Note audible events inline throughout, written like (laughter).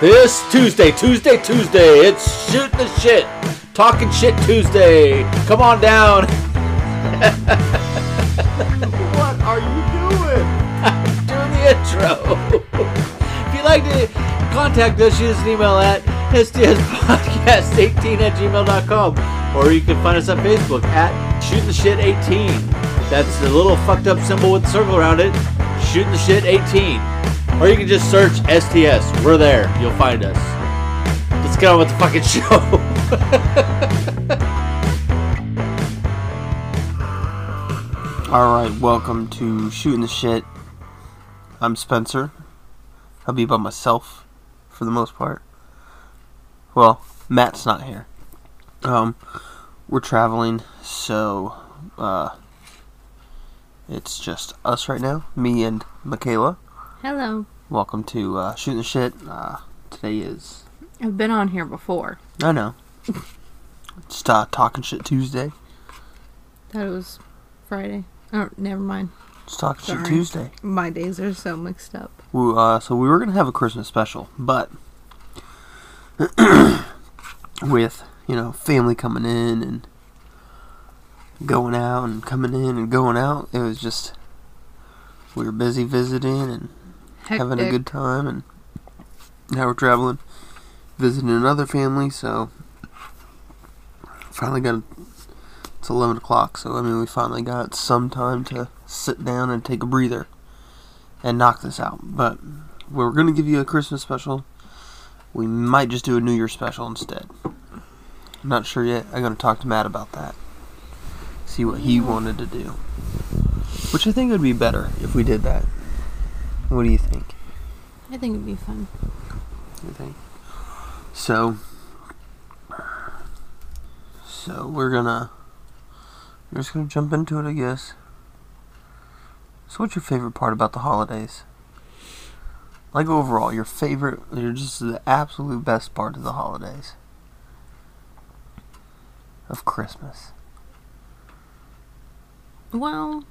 This Tuesday, Tuesday, Tuesday, it's shooting the shit, talking shit Tuesday. Come on down. (laughs) What are you doing? (laughs) doing the intro. if you'd like to contact us, shoot us an email at stspodcast18 at gmail.com. Or you can find us on Facebook at Shooting the Shit 18. That's the little fucked up symbol with the circle around it. Shooting the Shit 18. Or you can just search STS. We're there. You'll find us. Let's get on with the fucking show. (laughs) All right, welcome to shooting the shit. I'm Spencer. I'll be by myself for the most part. Well, Matt's not here. Um, we're traveling, so uh, it's just us right now. Me and Michaela. Hello. Welcome to uh, shooting the shit. Uh, today is I've been on here before. I know. It's uh, talking shit Tuesday. Thought it was Friday. Oh, never mind. It's talking shit Tuesday. My days are so mixed up. We, uh, so we were gonna have a Christmas special, but (clears throat) with you know family coming in and going out and coming in and going out, it was just we were busy visiting and Hectic. having a good time, and now we're traveling, visiting another family. So finally got it's eleven o'clock. So I mean, we finally got some time to sit down and take a breather and knock this out. But we're gonna give you a Christmas special. We might just do a New Year special instead. I'm not sure yet. I'm gonna talk to Matt about that. See what he wanted to do. Which I think would be better if we did that. What do you think? I think it'd be fun. You think? So, so we're gonna, we're just gonna jump into it, I guess. So, what's your favorite part about the holidays? Like overall, your favorite, you're just the absolute best part of the holidays of Christmas. Well,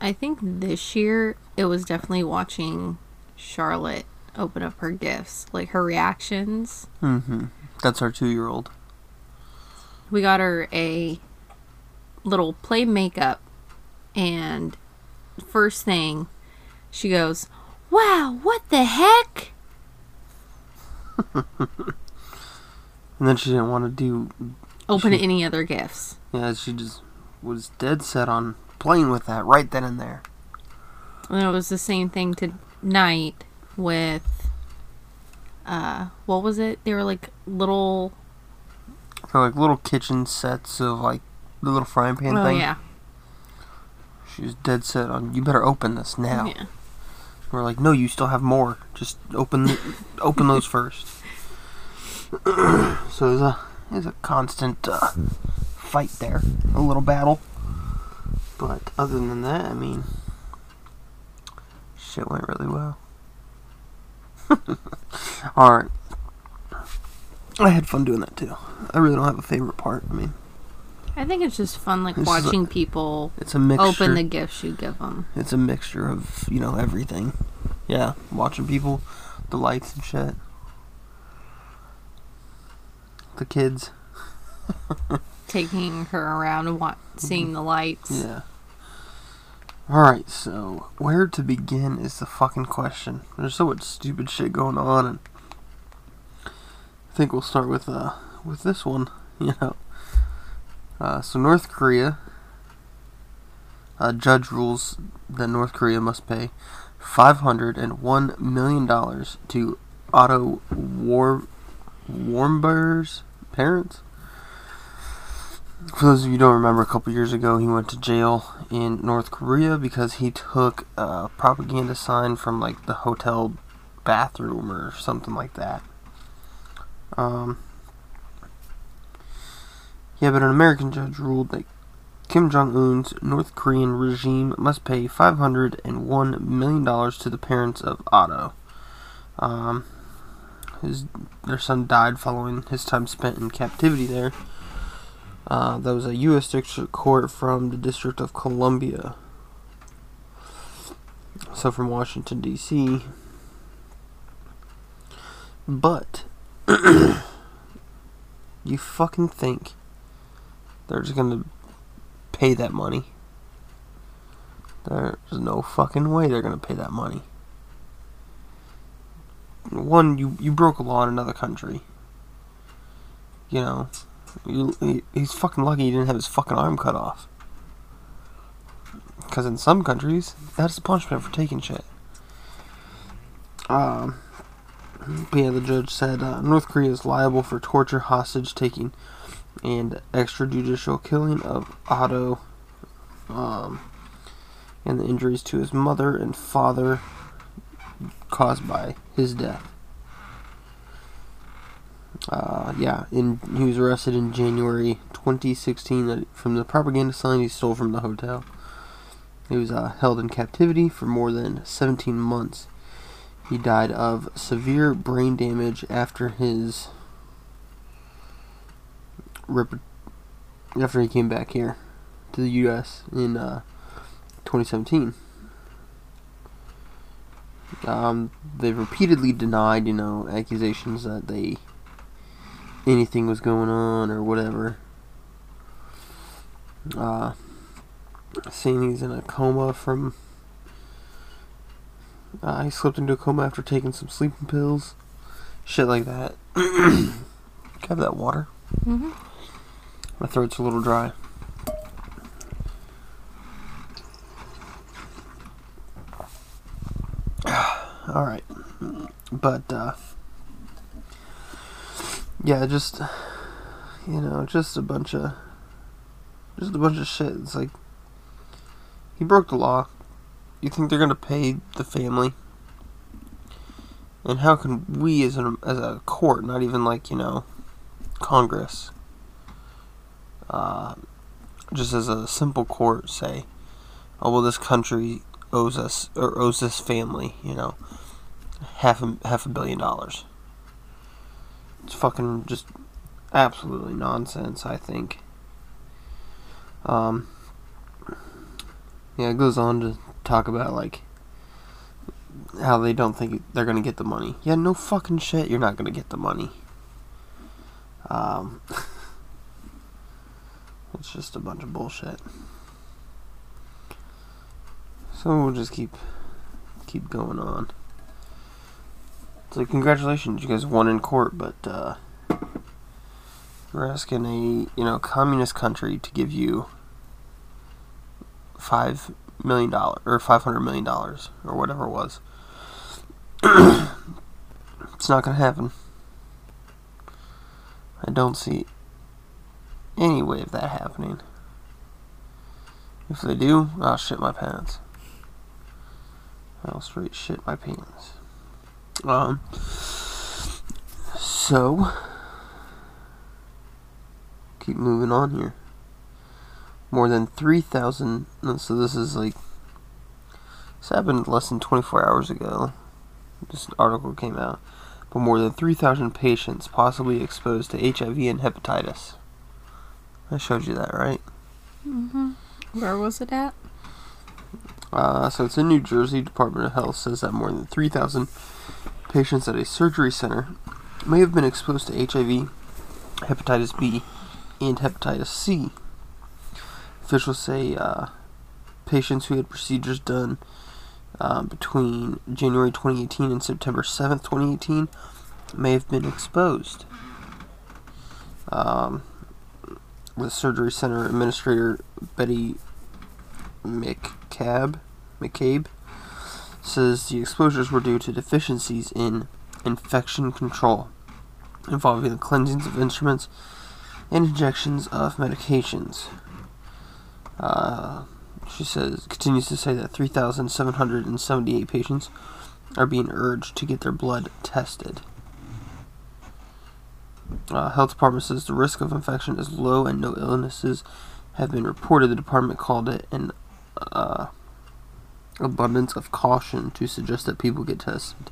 I think this year it was definitely watching Charlotte open up her gifts, like her reactions. Mm-hmm. That's our two-year-old. We got her a little play makeup, and first thing she goes, "Wow, what the heck?" (laughs) And then she didn't want to do. Open She- any other gifts. Yeah, she just was dead set on playing with that right then and there. And it was the same thing tonight with uh what was it? They were like little For like little kitchen sets of like the little frying pan Oh thing. yeah. She was dead set on you better open this now. Yeah. We're like, no, you still have more. Just open the, open those first. (clears throat) so there's a there's a constant uh, fight there, a little battle. But other than that, I mean, shit went really well. (laughs) All right, I had fun doing that too. I really don't have a favorite part. I mean, I think it's just fun like This is a- watching people it's a mixture. open the gifts you give them. It's a mixture of, you know, everything. Yeah, watching people, the lights and shit. The kids. (laughs) Taking her around and seeing the lights. Yeah. Alright, so where to begin is the fucking question. There's so much stupid shit going on and I think we'll start with uh with this one, (laughs) you know. Uh, so North Korea a judge rules that North Korea must pay $501 million to Otto War Warmbier's parents. For those of you who don't remember, a couple years ago he went to jail in North Korea because he took a propaganda sign from like the hotel bathroom or something like that. Um, yeah, but an American judge ruled that Kim Jong Un's North Korean regime must pay $501 million to the parents of Otto. Um, his, their son died following his time spent in captivity there. Uh, that was a U.S. District Court from the District of Columbia. So from Washington, D.C. But (clears throat) you fucking think they're just gonna pay that money? There's no fucking way they're gonna pay that money. One, you you broke a law in another country. You know, you, he, he's fucking lucky he didn't have his fucking arm cut off. Because in some countries, that's the punishment for taking shit. Um, but yeah, the judge said uh, North Korea is liable for torture, hostage taking, and extrajudicial killing of Otto, um, and the injuries to his mother and father caused by his death. Uh, yeah, in, he was arrested in January 2016 from the propaganda sign he stole from the hotel. He was uh, held in captivity for more than 17 months. He died of severe brain damage after his rep- after he came back here to the U.S. in uh, 2017. Um, they've repeatedly denied, you know, accusations that they anything was going on or whatever. Uh, saying he's in a coma from. Uh, he slipped into a coma after taking some sleeping pills. Shit like that. Can I have that water? Mm-hmm. My throat's a little dry. (sighs) Alright. But, uh. Yeah, just. You know, just a bunch of. Just a bunch of shit. It's like. He broke the law. You think they're gonna pay the family? And how can we, as a, as a court, not even like, you know, Congress, uh, just as a simple court, say, oh, well, this country owes us, or owes this family, you know, half a, half a billion dollars. It's fucking just absolutely nonsense, I think. Um, yeah, it goes on to talk about, like, how they don't think they're gonna get the money. Yeah, no fucking shit, you're not gonna get the money. Um, (laughs) it's just a bunch of bullshit. So we'll just keep keep going on. So congratulations, you guys won in court, but uh, we're asking a you know communist country to give you five million dollar or five hundred million dollars or whatever it was. (clears throat) it's not gonna happen. I don't see any way of that happening. If they do, I'll shit my pants. I'll straight shit my pants. Um. So. Keep moving on here. More than 3,000. So this is like. This happened less than 24 hours ago. This article came out. But more than 3,000 patients possibly exposed to HIV and hepatitis. I showed you that, right? Mm-hmm. Where was it at? Uh, so it's in New Jersey. Department of Health says that more than 3,000 patients at a surgery center may have been exposed to HIV, hepatitis B, and hepatitis C. Officials say uh, patients who had procedures done uh, between January 2018 and September 7th, 2018, may have been exposed. Um, the surgery center administrator Betty McCabe, McCabe says the exposures were due to deficiencies in infection control involving the cleansings of instruments and injections of medications. Uh, she says continues to say that 3,778 patients are being urged to get their blood tested. Uh, health department says the risk of infection is low and no illnesses have been reported. The department called it an abundance of caution to suggest that people get tested.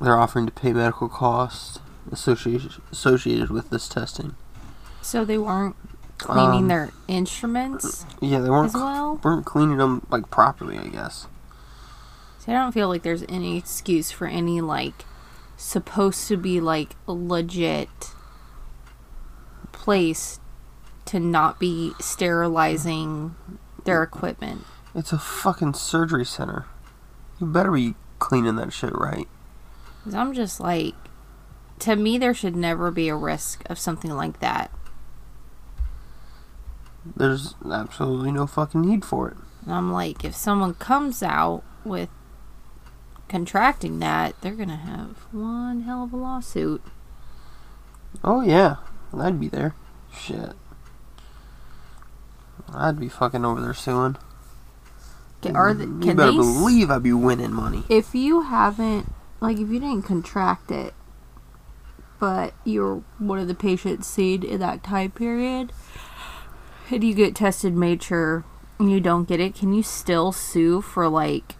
They're offering to pay medical costs associated associated with this testing. So they weren't cleaning Um, their instruments Yeah, they weren't as well. weren't cleaning them like properly, I guess. So I don't feel like there's any excuse for any like supposed to be like legit place to not be sterilizing their equipment. It's a fucking surgery center. You better be cleaning that shit right. I'm just like, to me, there should never be a risk of something like that. There's absolutely no fucking need for it. And I'm like, if someone comes out with contracting that, they're gonna have one hell of a lawsuit. Oh yeah, I'd be there. Shit. I'd be fucking over there suing. Ca- Are the, you can better they? believe I'd be winning money. if you haven't, like, if you didn't contract it, but you're one of the patients seen in that time period, and you get tested, made sure and you don't get it, can you still sue for like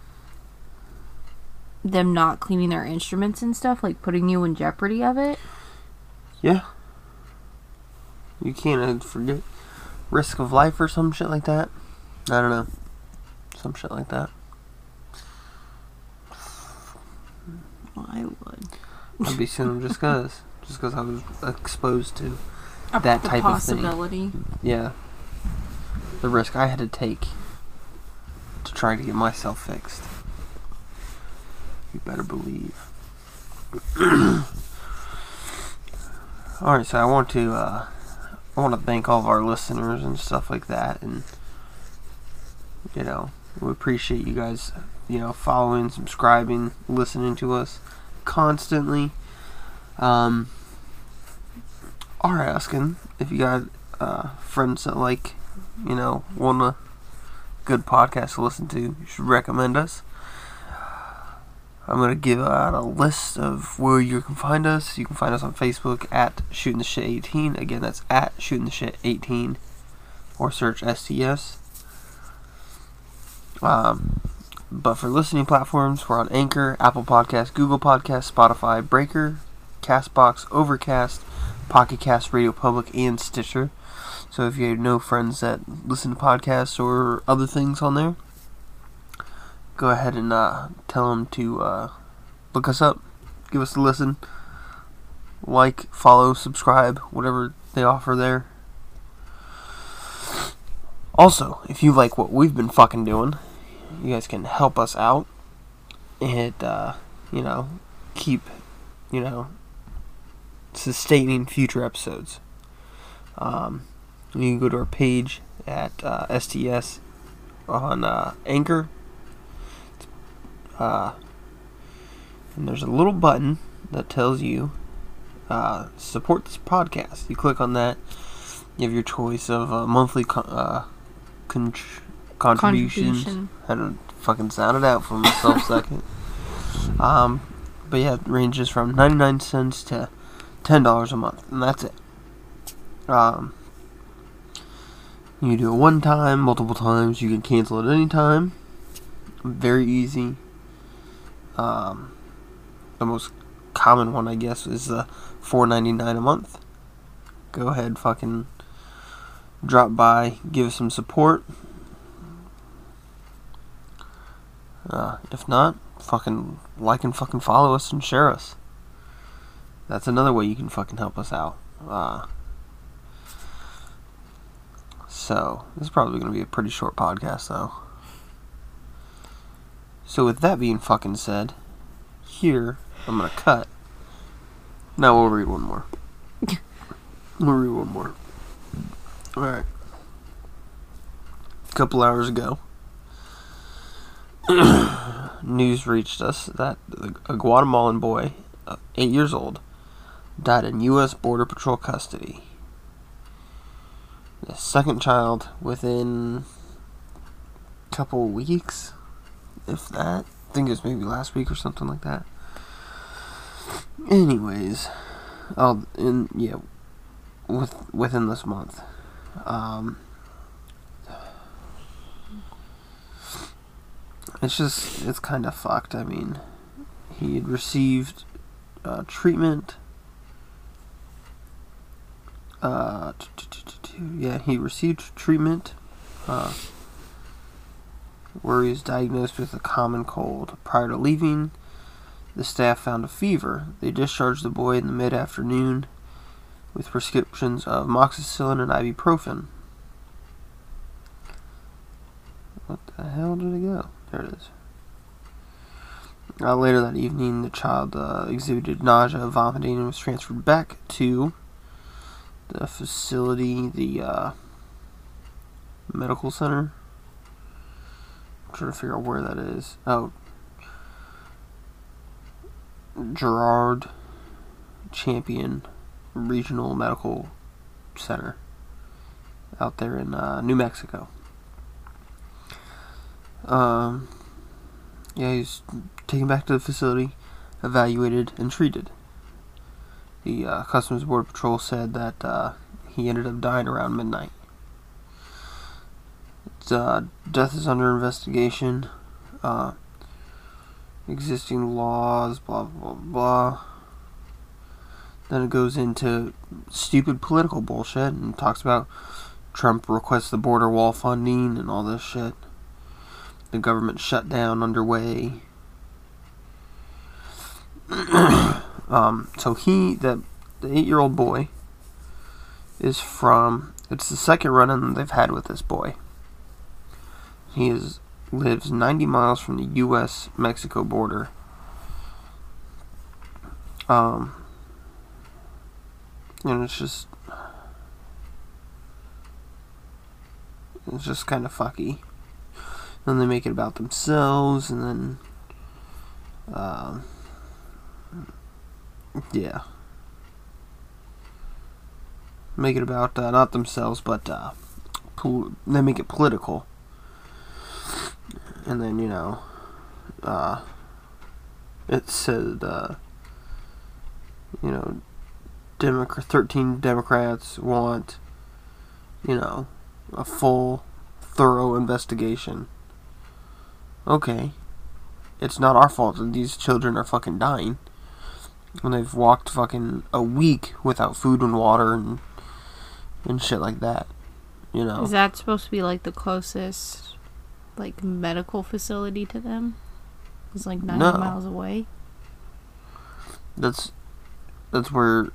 them not cleaning their instruments and stuff, like putting you in jeopardy of it? Yeah. You can't uh, forget risk of life or some shit like that. I don't know. Some shit like that. Well, I would. I'd be suing just cause. Just cause I was exposed to, A- That type of thing. possibility. yeah, the risk I had to take to try to get myself fixed. You better believe. (clears throat) Alright, so I want to, uh, I want to thank all of our listeners and stuff like that, and, you know, we appreciate you guys, you know, following, subscribing, listening to us constantly. Um, are asking if you got uh, friends that like, you know, want a good podcast to listen to, you should recommend us. I'm gonna give out a list of where you can find us. You can find us on Facebook at Shooting the Shit 18. Again, that's at Shooting the Shit 18, or search STS. Um, but for listening platforms, we're on Anchor, Apple Podcasts, Google Podcasts, Spotify, Breaker, Castbox, Overcast, Pocket Cast, Radio Public, and Stitcher. So if you know friends that listen to podcasts or other things on there, go ahead and uh, tell them to uh, look us up, give us a listen, like, follow, subscribe, whatever they offer there. Also, if you like what we've been fucking doing, you guys can help us out and, uh, you know, keep, you know, sustaining future episodes. Um, you can go to our page at uh, STS on uh, Anchor. Uh, and there's a little button that tells you uh, support this podcast. You click on that. You have your choice of uh, monthly co- uh, con- contributions. Contribution. I had to fucking sound it out for myself (laughs) a second. Um, but yeah, it ranges from 99 cents to $10 a month, and that's it. Um, you can do it one time, multiple times, you can cancel it any time. Very easy. Um, the most common one, I guess, is the $4.99 a month. Go ahead, fucking drop by, give us some support. Uh, if not, fucking like and fucking follow us and share us. That's another way you can fucking help us out. Uh, so, this is probably going to be a pretty short podcast, though. So, with that being fucking said, here, I'm going to cut. Now we'll read one more. (laughs) we'll read one more. Alright. A couple hours ago, (clears throat) news reached us that a Guatemalan boy, uh, eight years old, died in U.S. Border Patrol custody. The second child within a couple weeks, if that. I think it was maybe last week or something like that. Anyways, oh, in yeah, with within this month, um, it's just it's kind of fucked. I mean, he had received uh, treatment. Uh, yeah, he received treatment. Where he was diagnosed with a common cold prior to leaving The staff found a fever. They discharged the boy in the mid afternoon with prescriptions of moxicillin and ibuprofen. What the hell did it go? There it is. Uh, later that evening, the child uh, exhibited nausea, vomiting, and was transferred back to the facility, the uh, medical center. I'm trying to figure out where that is. Oh, Gerald Champion Regional Medical Center out there in uh, New Mexico. Um, yeah, he's taken back to the facility, evaluated, and treated. The uh, Customs Border Patrol said that uh, he ended up dying around midnight. Uh, death is under investigation. Uh, existing laws, blah, blah, blah. Then it goes into stupid political bullshit and talks about Trump requests the border wall funding and all this shit. The government shutdown underway. (clears throat) um, so he, the, the eight year old boy, is from, it's the second run in they've had with this boy. He is lives 90 miles from the U.S. Mexico border. Um, and it's just, it's just kind of fucky. Then they make it about themselves, and then, um, yeah, make it about uh, not themselves, but uh, they make it political and then you know, uh, it said, uh, you know, thirteen Democrats want, you know, a full, thorough investigation. Okay, it's not our fault that these children are fucking dying, When they've walked fucking a week without food and water and and shit like that. You know, Is that supposed to be like the closest, like medical facility to them? It's like ninety No. miles away. that's that's where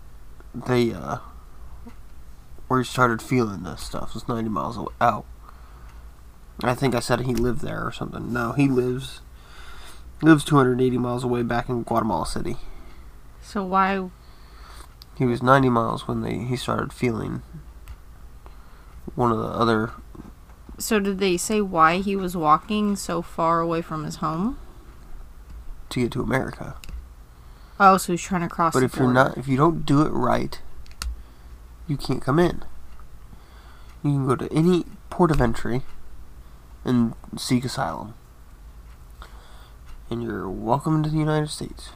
they uh where he started feeling this stuff It's 90 miles out i think i said he lived there or something no he lives lives 280 miles away back in guatemala city So why? he was 90 miles when they he started feeling one of the other So did they say why he was walking so far away from his home? to get to america Oh, so he's trying to cross. but the if you're not if you don't do it right you can't come in you can go to any port of entry and seek asylum and you're welcome to the united states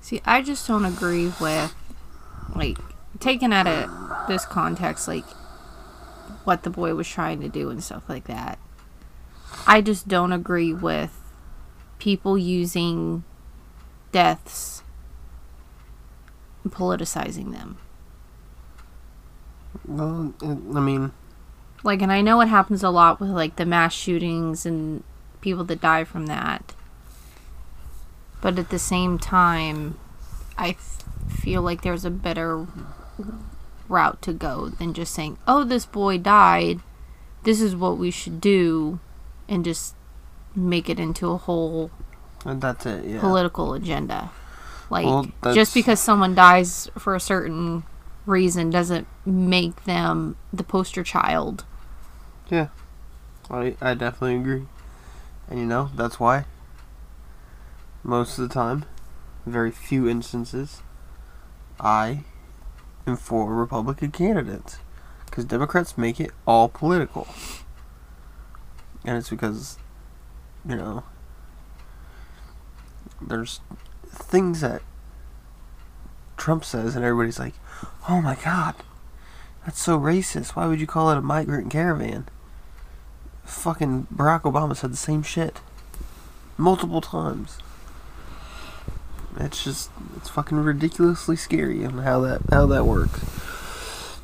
See, I just don't agree with, like, taken out of this context, like, what the boy was trying to do and stuff like that. I just don't agree with people using deaths and politicizing them. well i mean Like, and I know it happens a lot with, like, the mass shootings and people that die from that. But at the same time, I f- feel like there's a better route to go than just saying, oh, this boy died. This is what we should do. And just make it into a whole and that's it yeah political agenda. Like, Well, just because someone dies for a certain reason doesn't make them the poster child. Yeah. I, I definitely agree. And you know that's why most of the time very few instances i am for republican candidates because democrats make it all political. And it's because you know there's things that trump says and everybody's like oh my god that's so racist. Why would you call it a migrant caravan? Fucking barack obama said the same shit. Multiple times. It's just it's fucking ridiculously scary on how that how that works.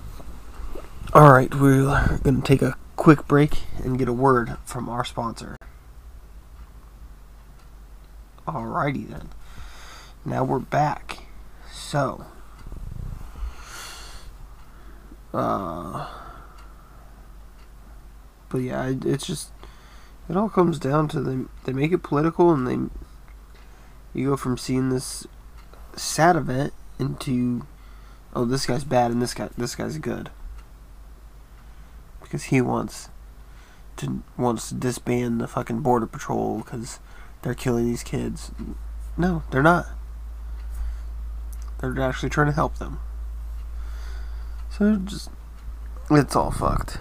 All right we're gonna take a quick break and get a word from our sponsor. Alrighty then. Now we're back. So, uh, but yeah, it- it's just it all comes down to they they make it political and they you go from seeing this sad event into oh this guy's bad and this guy this guy's good because he wants to wants to disband the fucking border patrol because they're killing these kids. No, they're not. They're actually trying to help them. So just it's all fucked.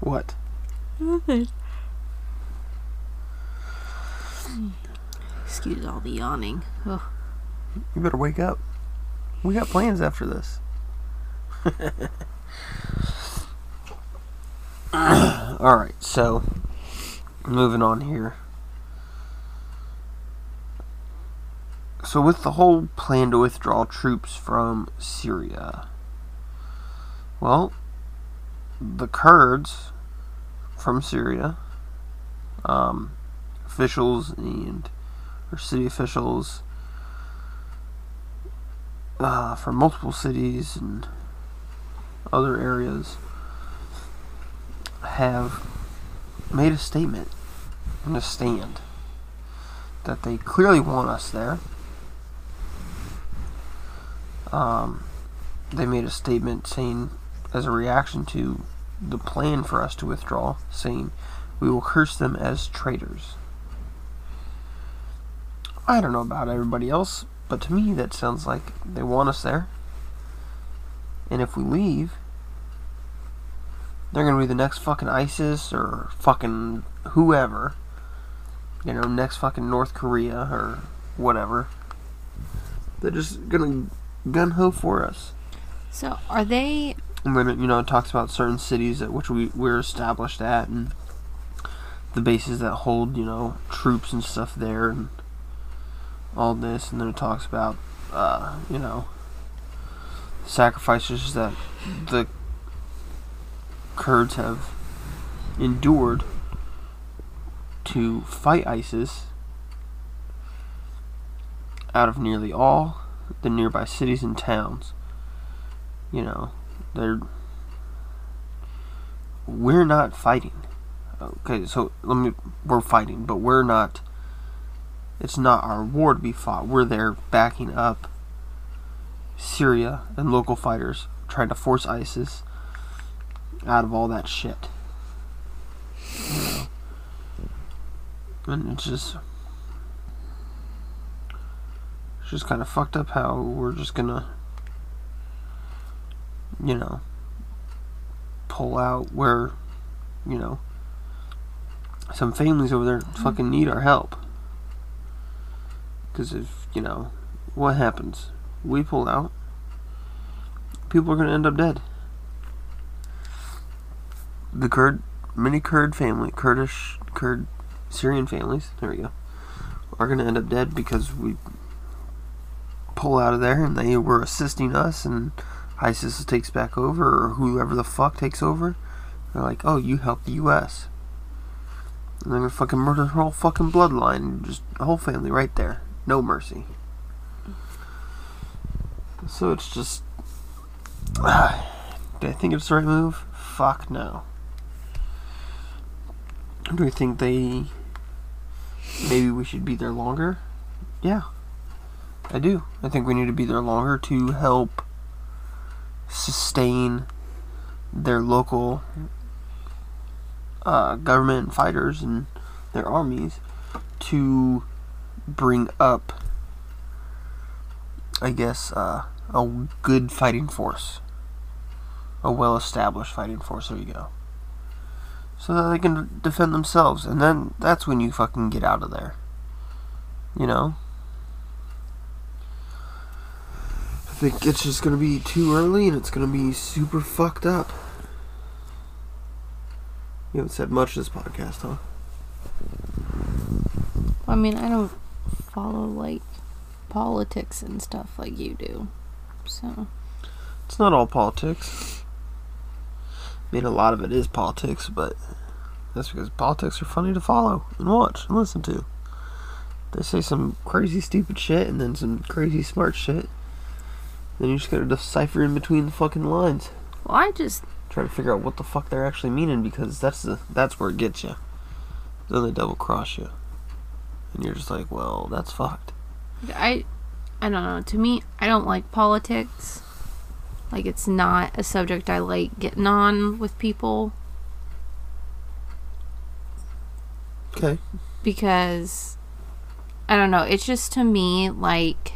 what? Excuse all the yawning. You better wake up. We got plans after this. (laughs) Alright, so moving on here. So, with the whole plan to withdraw troops from Syria, well, the Kurds from Syria, um, officials and or city officials uh, from multiple cities and other areas have made a statement and a stand that they clearly want us there. Um, they made a statement saying, as a reaction to the plan for us to withdraw, saying, we will curse them as traitors. I don't know about everybody else, but to me that sounds like they want us there. And if we leave, they're gonna be the next fucking ISIS or fucking whoever. You know, next fucking North Korea or whatever. They're just gonna gun ho for us. So, are they And then you know it talks about certain cities at which we we're established at and the bases that hold you know troops and stuff there and all this and then it talks about uh, you know sacrifices that the Kurds have endured to fight ISIS out of nearly all the nearby cities and towns. You know, they're we're not fighting. Okay, so let me we're fighting, but we're not it's not our war to be fought. We're there backing up Syria and local fighters trying to force ISIS out of all that shit. You know? And it's just it's just kind of fucked up how we're just gonna you know pull out where you know some families over there fucking need our help. Because if you know what happens? We pull out people are going to end up dead. The kurd many kurd family kurdish kurd syrian families there we go are going to end up dead because we pull out of there and they were assisting us and isis takes back over or whoever the fuck takes over they're like oh you helped the us and they're gonna fucking murder her whole fucking bloodline just the whole family right there no mercy so it's just (sighs) do I think it's the right move? Fuck no. Do I think they maybe we should be there longer? Yeah. I do. I think we need to be there longer to help sustain their local uh, government fighters and their armies to bring up I guess uh, a good fighting force a well established fighting force. There you go. So that they can defend themselves. And then that's when you fucking get out of there. You know? I think it's just gonna be too early and it's gonna be super fucked up. You haven't said much this podcast, huh? I mean, I don't follow like politics and stuff like you do. So, It's not all politics. I mean, a lot of it is politics, but that's because politics are funny to follow and watch and listen to. They say some crazy stupid shit and then some crazy smart shit. Then you just gotta decipher in between the fucking lines. Well, I just Try to figure out what the fuck they're actually meaning because that's the that's where it gets you. Then they double cross you, and you're just like, well, that's fucked. I I don't know. To me, I don't like politics. Like it's not a subject I like getting on with people Okay. because I don't know. It's just to me like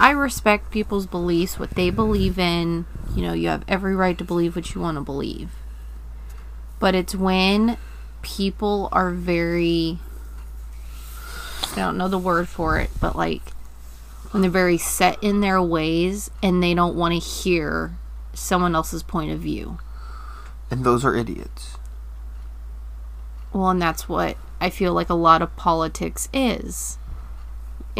I respect people's beliefs, what they believe in. You know, you have every right to believe what you want to believe. But it's when people are very I don't know the word for it, but like when they're very set in their ways and they don't want to hear someone else's point of view. And those are idiots. Well, and that's what I feel like a lot of politics is.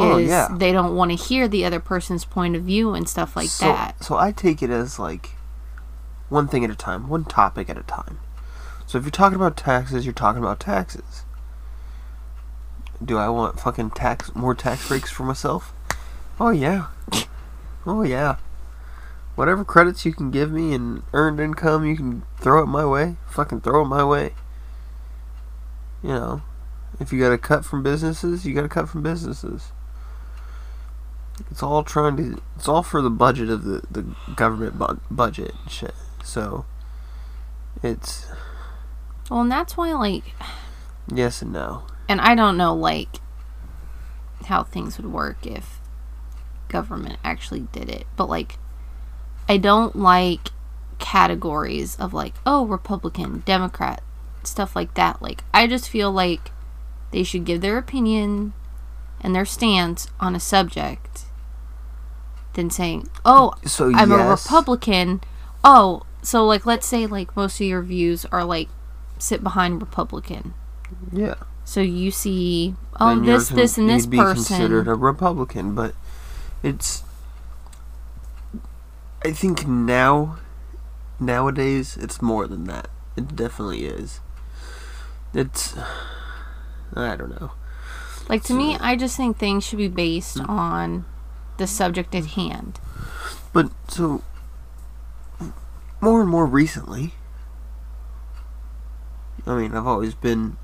Oh, is Oh, yeah. they don't want to hear the other person's point of view and stuff like so, that. So I take it as like one thing at a time, one topic at a time. So if you're talking about taxes, you're talking about taxes. Do I want fucking tax more tax breaks for myself? Oh yeah. Oh yeah. Whatever credits you can give me and earned income you can throw it my way, fucking throw it my way. You know, if you got to cut from businesses, you got to cut from businesses. It's all trying to. It's all for the budget of the the government bu- budget and shit. So, it's Well, and that's why like yes and no. and I don't know like how things would work if government actually did it, but like I don't like categories of like oh Republican, Democrat, stuff like that. Like I just feel like they should give their opinion and their stance on a subject than saying, "Oh, So I'm a Republican." Oh, so like let's say like most of your views are like sit behind Republican. Yeah. So you see, oh, then this, con- this, and this you'd be person. considered a Republican, but it's. I think now, nowadays, it's more than that. It definitely is. It's. I don't know. like to me, I just think things should be based on the subject at hand. But so more and more recently, I mean, I've always been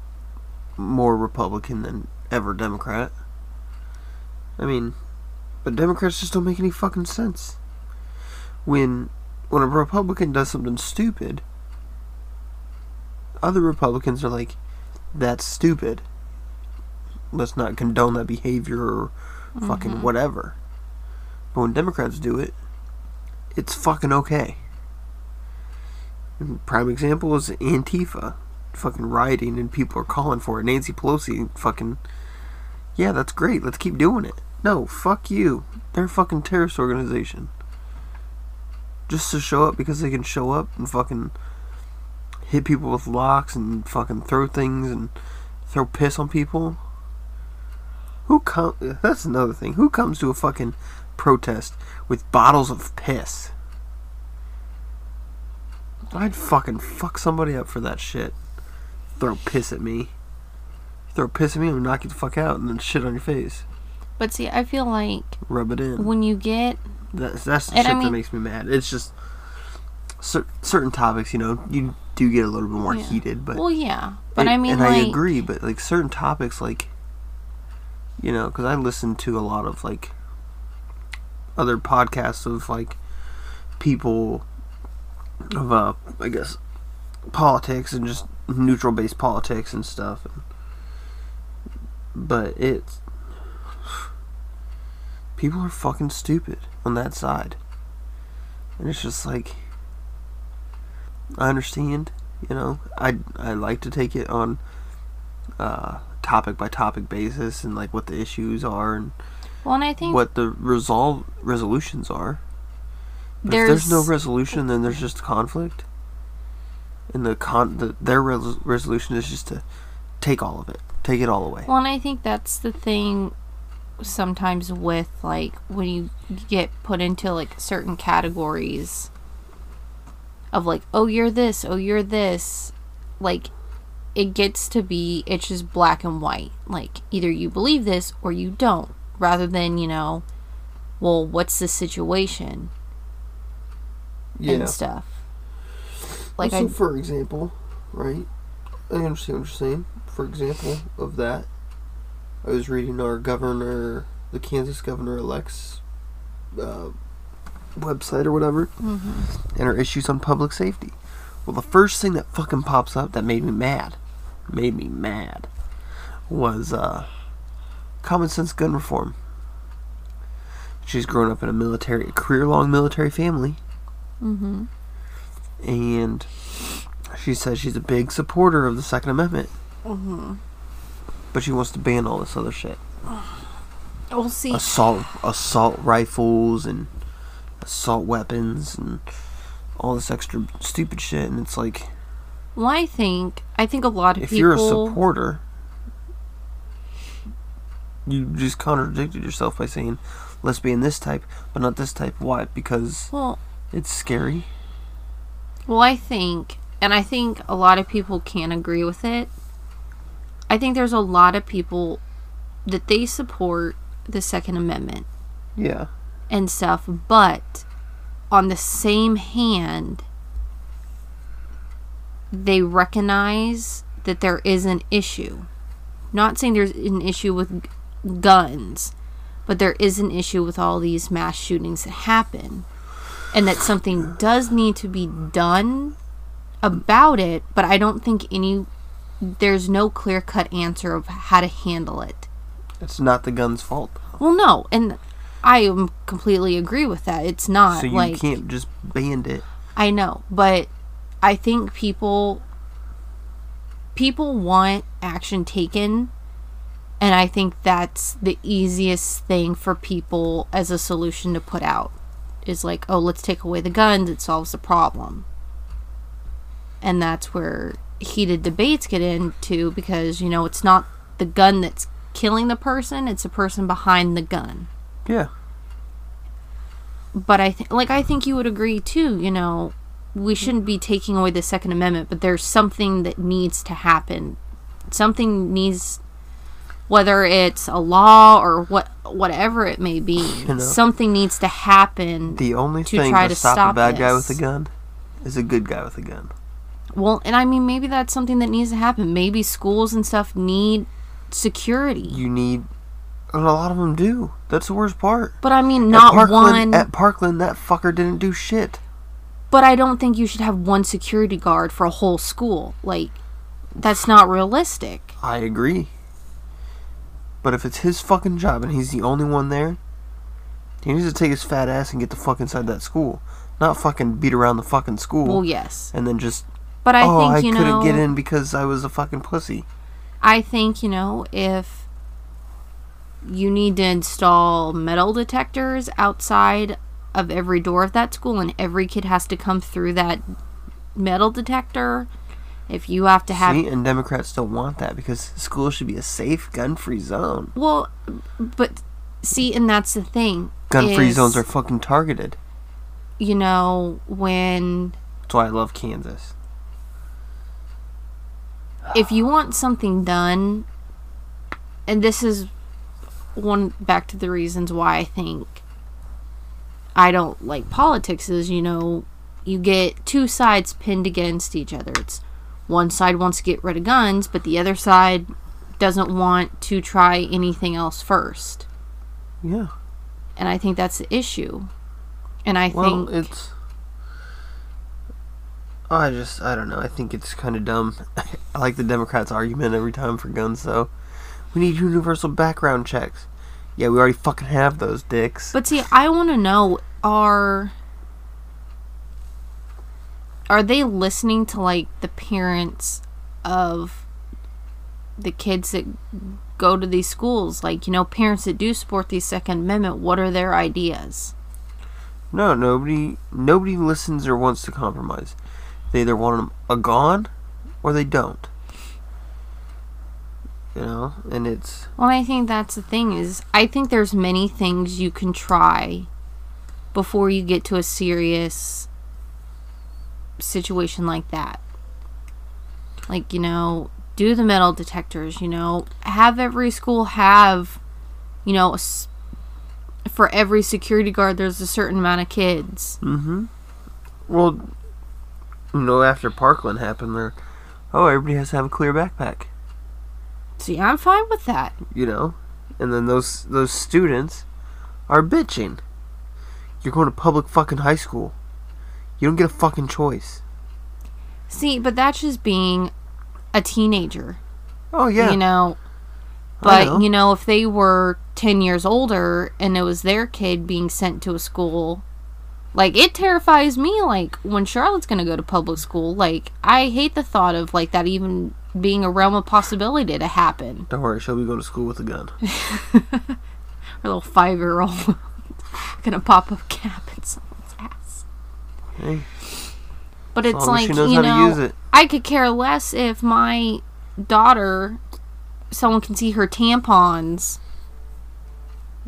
more Republican than ever Democrat. I mean, but Democrats just don't make any fucking sense. When when a Republican does something stupid, other Republicans are like, "That's stupid. Let's not condone that behavior or fucking mm-hmm. whatever." But when Democrats do it, it's fucking okay. And prime example is Antifa fucking rioting and people are calling for it. Nancy Pelosi fucking Yeah, that's great. Let's keep doing it. No, fuck you. They're a fucking terrorist organization. Just to show up because they can show up and fucking hit people with locks and fucking throw things and throw piss on people. Who come that's another thing. Who comes to a fucking protest with bottles of piss. I'd fucking fuck somebody up for that shit. Throw piss at me. Throw piss at me and knock you the fuck out and then shit on your face. But see, I feel like Rub it in. when you get That's, that's the And I shit that makes me mad. It's just cer- certain topics, you know, you do get a little bit more Yeah. heated, but well, yeah, but and, I mean, and like, I agree, but like certain topics, like you know, because I listen to a lot of like other podcasts of like people of uh, I guess politics and just neutral based politics and stuff. But it's people are fucking stupid on that side, and it's just like I understand you know i i like to take it on uh topic by topic basis and like what the issues are and well, and I think what the resolve resolutions are there's, if there's no resolution then there's just conflict and the con the, their res- resolution is just to take all of it take it all away Well, and I think that's the thing sometimes with like when you get put into like certain categories of like, oh, you're this, oh, you're this. Like, it gets to be, it's just black and white. Like, either you believe this or you don't, rather than, you know, well, what's the situation Yeah. and stuff. Like, also, I, for example, right? I understand what you're saying. For example of that, I was reading our governor, the Kansas governor elect's uh, website or whatever, Mhm. and her issues on public safety. Well, the first thing that fucking pops up that made me mad, made me mad, was uh, common sense gun reform. She's grown up in a military, a career-long military family, Mhm. and she says she's a big supporter of the Second Amendment, Mhm. but she wants to ban all this other shit. We'll see. Assault, assault rifles, and assault weapons, and all this extra stupid shit. And it's like, Well, I think I think a lot of if people. If you're a supporter, you just contradicted yourself by saying, "Let's be in this type, but not this type." Why? Because well, it's scary. well, I think, and I think a lot of people can agree with it. I think there's a lot of people that they support the Second Amendment Yeah. and stuff, but on the same hand, they recognize that there is an issue. Not saying there's an issue with guns, but there is an issue with all these mass shootings that happen. And that something does need to be done about it, but I don't think any there's no clear cut answer of how to handle it. It's not the gun's fault. Well, no, and I am completely agree with that. It's not So you like can't just ban it. I know, but I think people people want action taken and I think that's the easiest thing for people as a solution to put out is like, oh, let's take away the guns, it solves the problem. And that's where heated debates get into because, you know, it's not the gun that's killing the person, it's the person behind the gun Yeah. but I think, like, I think you would agree too. You know, we shouldn't be taking away the Second Amendment, but there's something that needs to happen. Something needs, whether it's a law or what, whatever it may be, (laughs) know. something needs to happen. The only to thing try to, to stop, stop a bad guy with a gun is a good guy with a gun. Well, and I mean, maybe that's something that needs to happen. Maybe schools and stuff need security. You need, and a lot of them do. That's the worst part. But I mean, At not Parkland, one. At Parkland, that fucker didn't do shit. But I don't think you should have one security guard for a whole school. Like, that's not realistic. I agree. But if it's his fucking job and he's the only one there, he needs to take his fat ass and get the fuck inside that school. Not fucking beat around the fucking school Well, yes. and then just, But I oh, think, I you couldn't know, get in because I was a fucking pussy. I think, you know, if you need to install metal detectors outside of every door of that school and every kid has to come through that metal detector, if you have to have See, and Democrats don't want that because school should be a safe, gun-free zone. well, but see, and that's the thing. Gun-free is, zones are fucking targeted. you know, when That's why I love Kansas. if you want something done, and this is one back to the reasons why I think I don't like politics is, you know, you get two sides pinned against each other. It's one side wants to get rid of guns, but the other side doesn't want to try anything else first. Yeah. And I think that's the issue. And I think Well, think it's. I just, I don't know. I think it's kind of dumb. (laughs) I like the Democrats' argument every time for guns, though. We need universal background checks. Yeah, we already fucking have those dicks. But see, I want to know are are they listening to like the parents of the kids that go to these schools? Like, you know, parents that do support the Second Amendment, what are their ideas? no, nobody, nobody listens or wants to compromise. They either want them a gone, or they don't. You know, and it's Well, I think that's the thing is I think there's many things you can try before you get to a serious situation like that. Like, you know, do the metal detectors, you know, have every school have, you know, a for every security guard, there's a certain amount of kids. Mm-hmm. Well, you know, after Parkland happened, there, oh, everybody has to have a clear backpack. See, I'm fine with that. You know, and then those those students are bitching. You're going to public fucking high school. You don't get a fucking choice. See, but that's just being a teenager. Oh yeah. You know, but know. you know, if they were 10 years older and it was their kid being sent to a school, like it terrifies me like when Charlotte's going to go to public school, like I hate the thought of like that even being a realm of possibility to happen. Don't worry, she'll be going to school with a gun. (laughs) Her little 5-year-old (laughs) going to pop a cap and ass. Hey, But as it's like, you know, to use it. I could care less if my daughter someone can see her tampons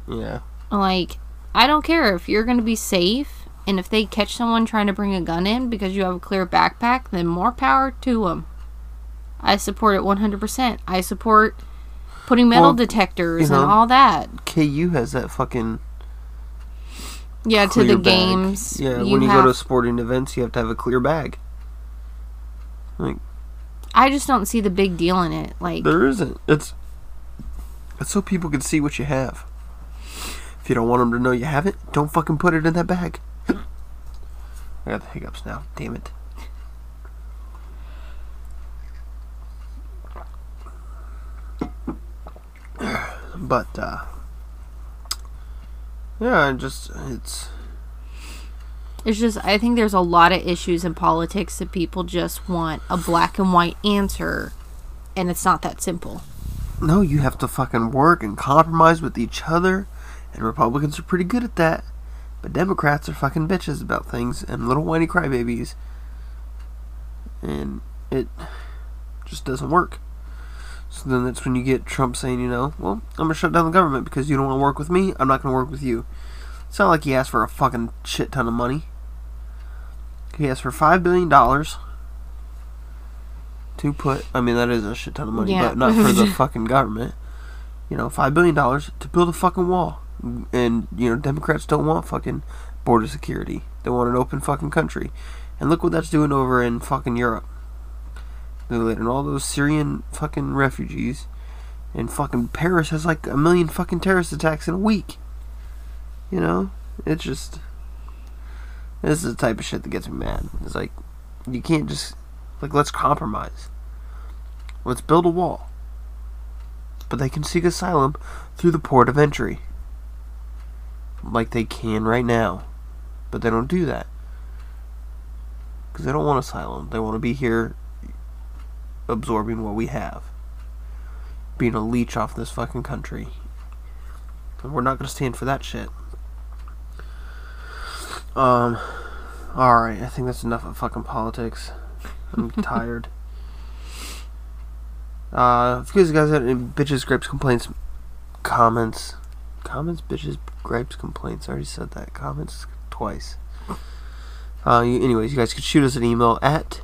Yeah. Like, I don't care if you're going to be safe, and if they catch someone trying to bring a gun in because you have a clear backpack, then more power to them. I support it 100%. I support putting metal Well, detectors you know- and all that. KU has that fucking Yeah, to the bag. games. Yeah, you when you have, go to sporting events, you have to have a clear bag. Like, I just don't see the big deal in it. Like, There isn't. It's it's so people can see what you have. If you don't want them to know you have it, don't fucking put it in that bag. (coughs) I got the hiccups now. Damn it. (coughs) But uh yeah, it just it's it's just, I think there's a lot of issues in politics that people just want a black and white answer, and it's not that simple. No, you have to fucking work and compromise with each other, and Republicans are pretty good at that. But Democrats are fucking bitches about things and little whiny crybabies. And it just doesn't work. So then that's when you get Trump saying, you know, well, I'm gonna shut down the government because you don't want to work with me, I'm not gonna work with you. It's not like he asked for a fucking shit ton of money. He asked for five billion dollars to put I mean that is a shit ton of money, Yeah. but not for the (laughs) fucking government. You know, five billion dollars to build a fucking wall. And, you know, Democrats don't want fucking border security. They want an open fucking country. And look what that's doing over in fucking Europe. Letting all those Syrian fucking refugees and fucking Paris has like a million fucking terrorist attacks in a week. You know? It's just this is the type of shit that gets me mad. It's like you can't just like let's compromise. Let's build a wall. But they can seek asylum through the port of entry. Like they can right now. But they don't do that. Because they don't want asylum. They want to be here absorbing what we have. Being a leech off this fucking country. And we're not going to stand for that shit. Um, alright, I think that's enough of fucking politics. I'm (laughs) tired. Uh, if you guys guys have any bitches, gripes, complaints, comments, comments, bitches, gripes, complaints. I already said that. Comments twice. Uh, you, anyways, you guys could shoot us an email at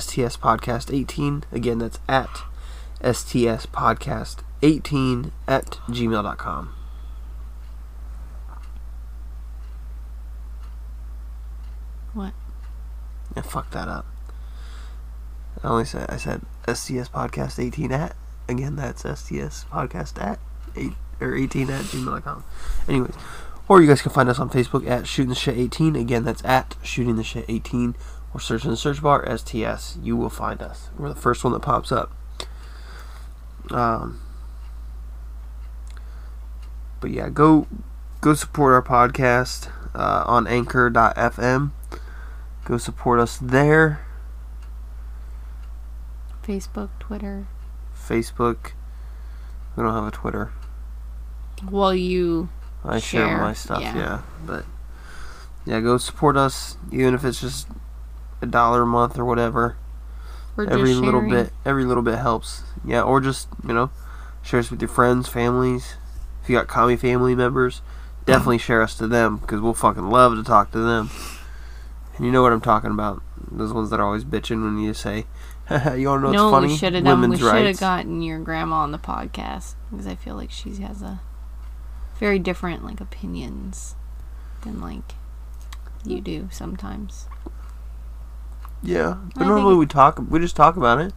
STS Podcast 18. Again, that's at STS Podcast 18 at gmail.com. What? I fucked that up. I only said I said STS Podcast 18 at. Again, that's STS Podcast at 8 or 18 at gmail.com. Anyways, or you guys can find us on Facebook at Shooting the Shit 18. Again, that's at Shooting the Shit 18. Or search in the search bar STS. You will find us. We're the first one that pops up. Um, but yeah, go go support our podcast uh, on Anchor.fm. Go support us there. Facebook, Twitter. Facebook. We don't have a Twitter. Well, you. I share, Share, my stuff, yeah. yeah. But yeah, go support us, even if it's just a dollar a month or whatever. We're every little bit, every little bit helps. Yeah, or just you know, share us with your friends, families. If you got commie family members, definitely share us to them because we'll fucking love to talk to them. And you know what I'm talking about? Those ones that are always bitching when you say, "You want to know what's no, funny? we should have done. We should have gotten your grandma on the podcast because I feel like she has a very different like opinions than like you do sometimes. Yeah, but I normally think- we talk. We just talk about it.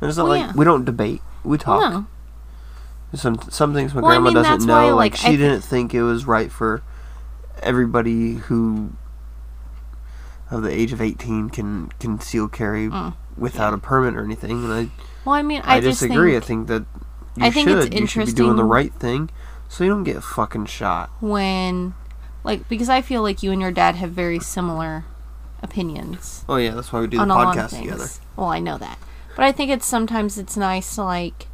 And it's not Well, like yeah. we don't debate. We talk. No, Some some things my Well, I grandma mean, doesn't know. why, like, like, she I didn't think it was right for everybody who of the age of 18 can conceal carry Mm, without a permit or anything. And I well, I mean, I, I, just disagree. think I think that you I think should. it's you should be doing the interesting- right thing, so you don't get fucking shot. when, like, because I feel like you and your dad have very similar opinions. Oh yeah, that's why we do the on a lot of podcast together. Well, I know that, but I think it's sometimes it's nice to like,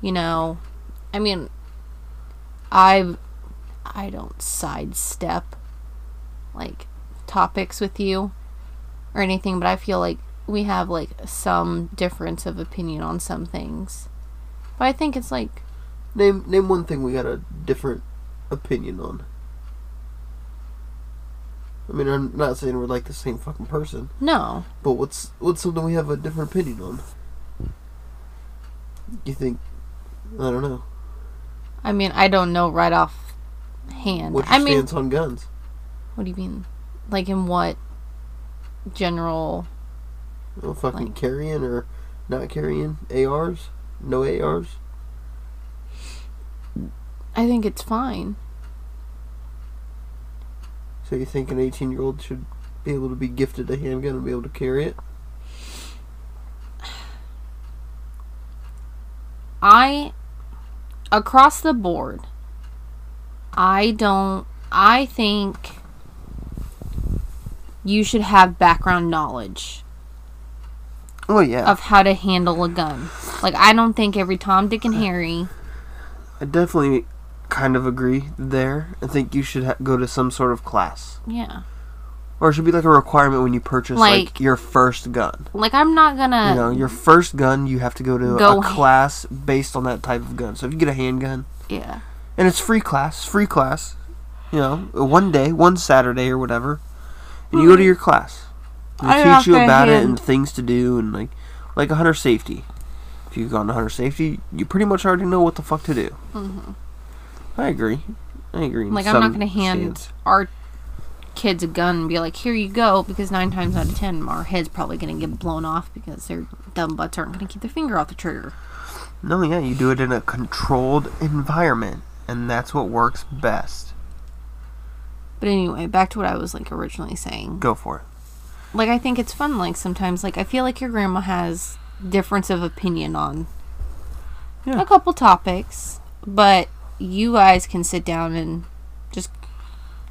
you know, I mean, I, I don't sidestep like topics with you or anything, but I feel like we have like some difference of opinion on some things. But I think it's like Name name one thing we got a different opinion on. I mean, I'm not saying we're like the same fucking person, no, but what's what's something we have a different opinion on? You think? I don't know. I mean I don't know right off hand. What's your I mean, on guns? what do you mean? Like in what general? Oh, fucking Like- carrying or not carrying ARs? No ARs? I think it's fine. So you think an 18 year old should be able to be gifted a handgun and be able to carry it? I across the board I don't I think you should have background knowledge Oh yeah. of how to handle a gun. Like I don't think every Tom, Dick, and (sighs) Harry. I definitely kind of agree there. I think you should ha- go to some sort of class. Yeah, Or it should be like a requirement when you purchase like, Like- your first gun. like I'm not gonna. you know, your first gun, you have to go to Go- a class based on that type of gun. So if you get a handgun, yeah, and it's free class, free class, you know, one day, one Saturday or whatever, and you go to your class. I they teach you about it and things to do and like like a hunter safety. If you've gone to hunter safety, you pretty much already know what the fuck to do. Mm-hmm. I agree. I agree. Like I'm not gonna hand stance. our kids a gun and be like, "Here you go," because nine times out of ten, our head's probably gonna get blown off because their dumb butts aren't gonna keep their finger off the trigger. No, yeah, you do it in a controlled environment, and that's what works best. But anyway, back to what I was like originally saying. Go for it. like I think it's fun like sometimes like I feel like your grandma has difference of opinion on Yeah. a couple topics, but you guys can sit down and just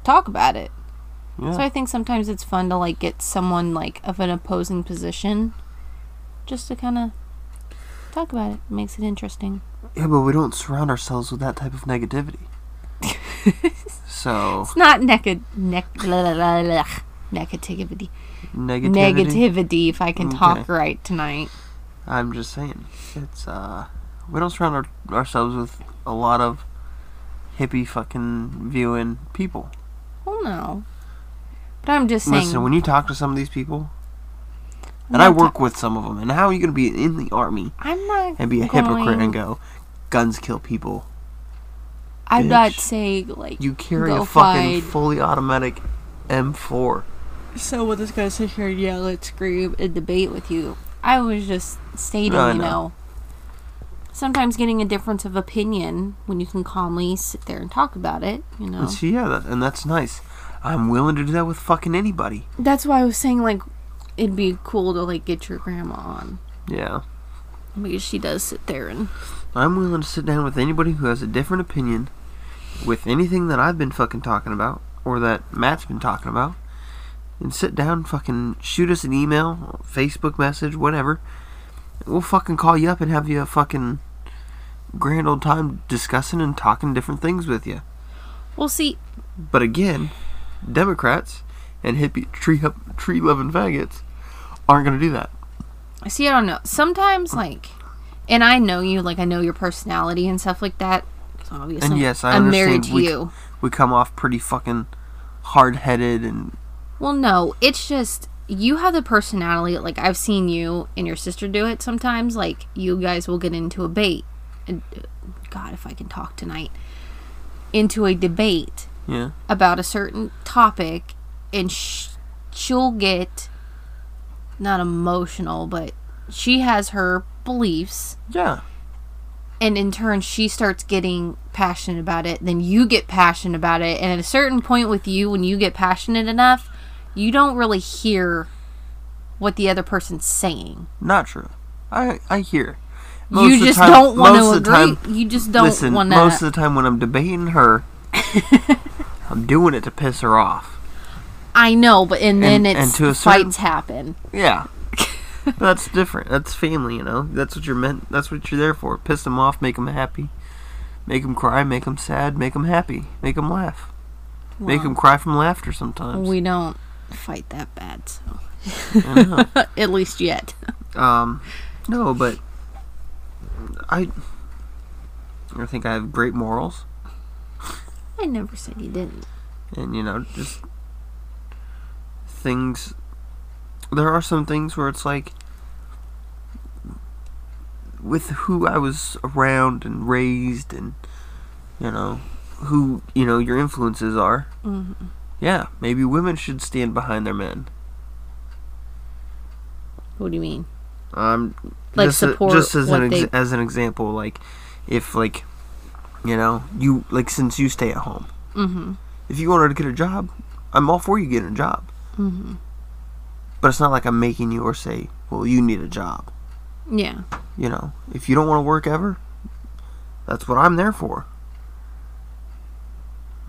talk about it. Yeah. So I think sometimes it's fun to like get someone like of an opposing position just to kind of talk about it. it. Makes it interesting. Yeah, but we don't surround ourselves with that type of negativity. (laughs) so It's not neg- neg- negativity. negativity. Negativity if I can talk right tonight. I'm just saying, it's uh, we don't surround our, ourselves with a lot of hippie fucking viewing people. Well, no. But I'm just saying. Listen, when you talk to some of these people, and I not ta- work with some of them, and how are you gonna be in the army I'm not and be a going, hypocrite and go, guns kill people? I'm not saying like You carry a fucking fight. fully automatic M4. someone that's gonna sit here and yell and scream and debate with you. I was just stating, I you know. know. Sometimes getting a difference of opinion when you can calmly sit there and talk about it, you know. See, yeah, that, and that's nice. I'm willing to do that with fucking anybody. That's why I was saying like it'd be cool to like get your grandma on Yeah. because she does sit there and I'm willing to sit down with anybody who has a different opinion with anything that I've been fucking talking about or that Matt's been talking about. And sit down, fucking shoot us an email, Facebook message, whatever. We'll fucking call you up and have you a fucking grand old time discussing and talking different things with you. We'll see But again, Democrats and hippie tree tree loving faggots aren't gonna do that. I see I don't know. Sometimes like and I know you, like I know your personality and stuff like that. obviously And yes, I I'm married to we- you. We come off pretty fucking hard headed and Well, no, it's just you have the personality. Like I've seen you and your sister do it sometimes. Like you guys will get into a bait. and- uh, God, if I can talk tonight, into a debate Yeah. about a certain topic, and sh- she'll get not emotional, but she has her beliefs, Yeah. and in turn, she starts getting passionate about it. Then you get passionate about it, and at a certain point with you, when you get passionate enough, you don't really hear what the other person's saying. Not true. I I hear. you just time- don't want to agree. time- you just don't Listen, want most of the time when I'm debating her, (laughs) I'm doing it to piss her off. I know, but and then And- it's and to a certain- fights happen. Yeah. (laughs) That's different. That's family, you know. That's what you're meant. That's what you're there for. Piss them off, make them happy, make them cry, make them sad, make them happy, make them laugh, make them cry from laughter sometimes. We don't fight that bad, so (laughs) at least yet. Um, no, but I, I think I have great morals, I never said you didn't. and you know, just things. There are some things where it's like, with who I was around and raised, and you know, who you know your influences are. Mhm. Yeah, maybe women should stand behind their men. What do you mean? Um, Like just, a- support just as an ex- they- as an example, like if like you know you like since you stay at home, Mm-hmm. if you wanted to get a job, I'm all for you getting a job. Mm-hmm. But it's not like I'm making you or say, well, you need a job. Yeah. You know, if you don't want to work ever, that's what I'm there for.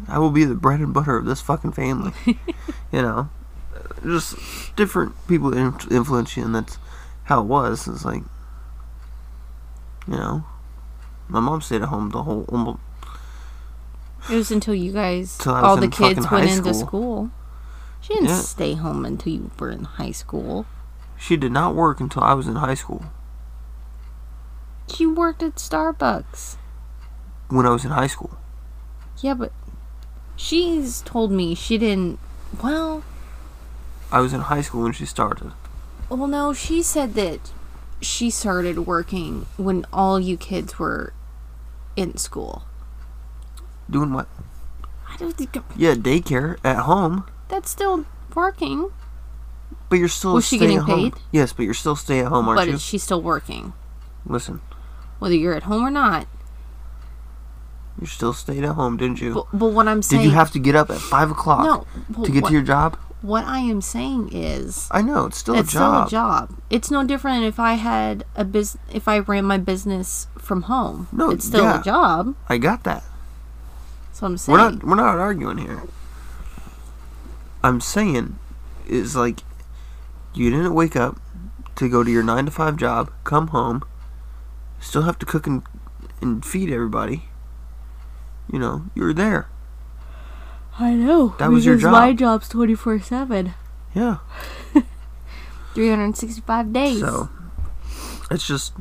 I will be the bread and butter of this fucking family. (laughs) you know, just different people inf- influence you, and that's how it was. It's like, you know, my mom stayed at home the whole almost It was until you guys, Till I was all the kids went high into school. school. She didn't Yeah. stay home until you were in high school. She did not work until I was in high school. She worked at Starbucks. When I was in high school, Yeah, but she's told me she didn't. Well, I was in high school when she started. well, no, she said that she started working when all you kids were in school. Doing what? I don't think Yeah, daycare at home, that's still working. but you're still Was she getting at home. paid? Yes, but you're still stay at home, aren't but you? is she still working? Listen, Whether you're at home or not. You still stayed at home, didn't you? But, but what I'm saying, Did you have to get up at five o'clock No. to get what, to your job? What I am saying is. I know it's still it's a job. still a job. It's no different if I had a bus if I ran my business from home. No, it's still yeah. a job. I got that. That's what I'm saying. We're not we're not arguing here. I'm saying is like you didn't wake up to go to your nine to five job, come home, still have to cook and and feed everybody. You know, you're there. I know. That was your because My job's twenty four seven. Yeah. (laughs) Three hundred sixty five days. So it's just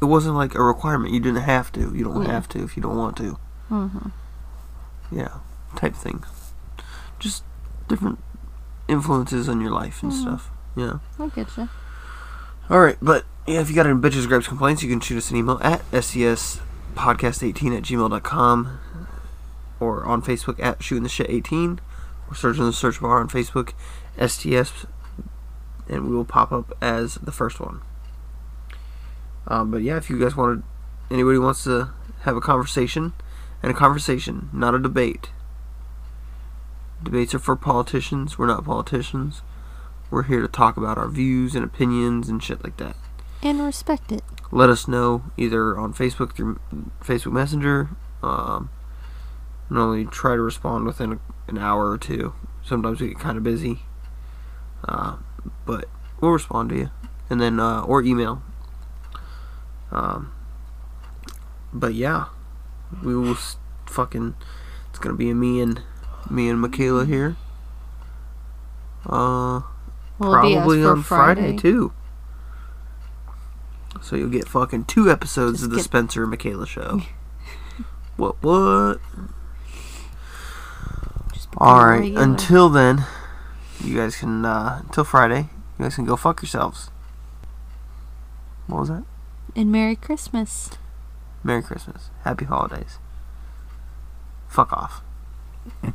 it wasn't like a requirement. You didn't have to. You don't Yeah. have to if you don't want to. hmm Yeah, type thing. Just different influences on your life and Mhm. stuff. Yeah. I get you. All right, but yeah, if you got any bitches, gripes, complaints, you can shoot us an email at stspodcast18 at gmail.com or on Facebook at shooting the shit 18 or search in the search bar on Facebook STS and we will pop up as the first one. Um, but yeah, if you guys wanted, anybody wants to have a conversation, and a conversation, not a debate. Debates are for politicians. We're not politicians. We're here to talk about our views and opinions and shit like that. And respect it. Let us know either on Facebook through Facebook Messenger. Um, normally try to respond within a, an hour or two. Sometimes we get kind of busy, uh, but we'll respond to you, and then uh, or email. Um, but yeah, we will s- fucking. It's gonna be me and me and Michaela here. Uh, Will be probably on Friday. too. So you'll get fucking two episodes Just of the get- Spencer and Michaela show. (laughs) what? What? Just All become right. regular. Until then, you guys can uh, until Friday. You guys can go fuck yourselves. What was that? And Merry Christmas. Merry Christmas. Happy holidays. Fuck off. (laughs)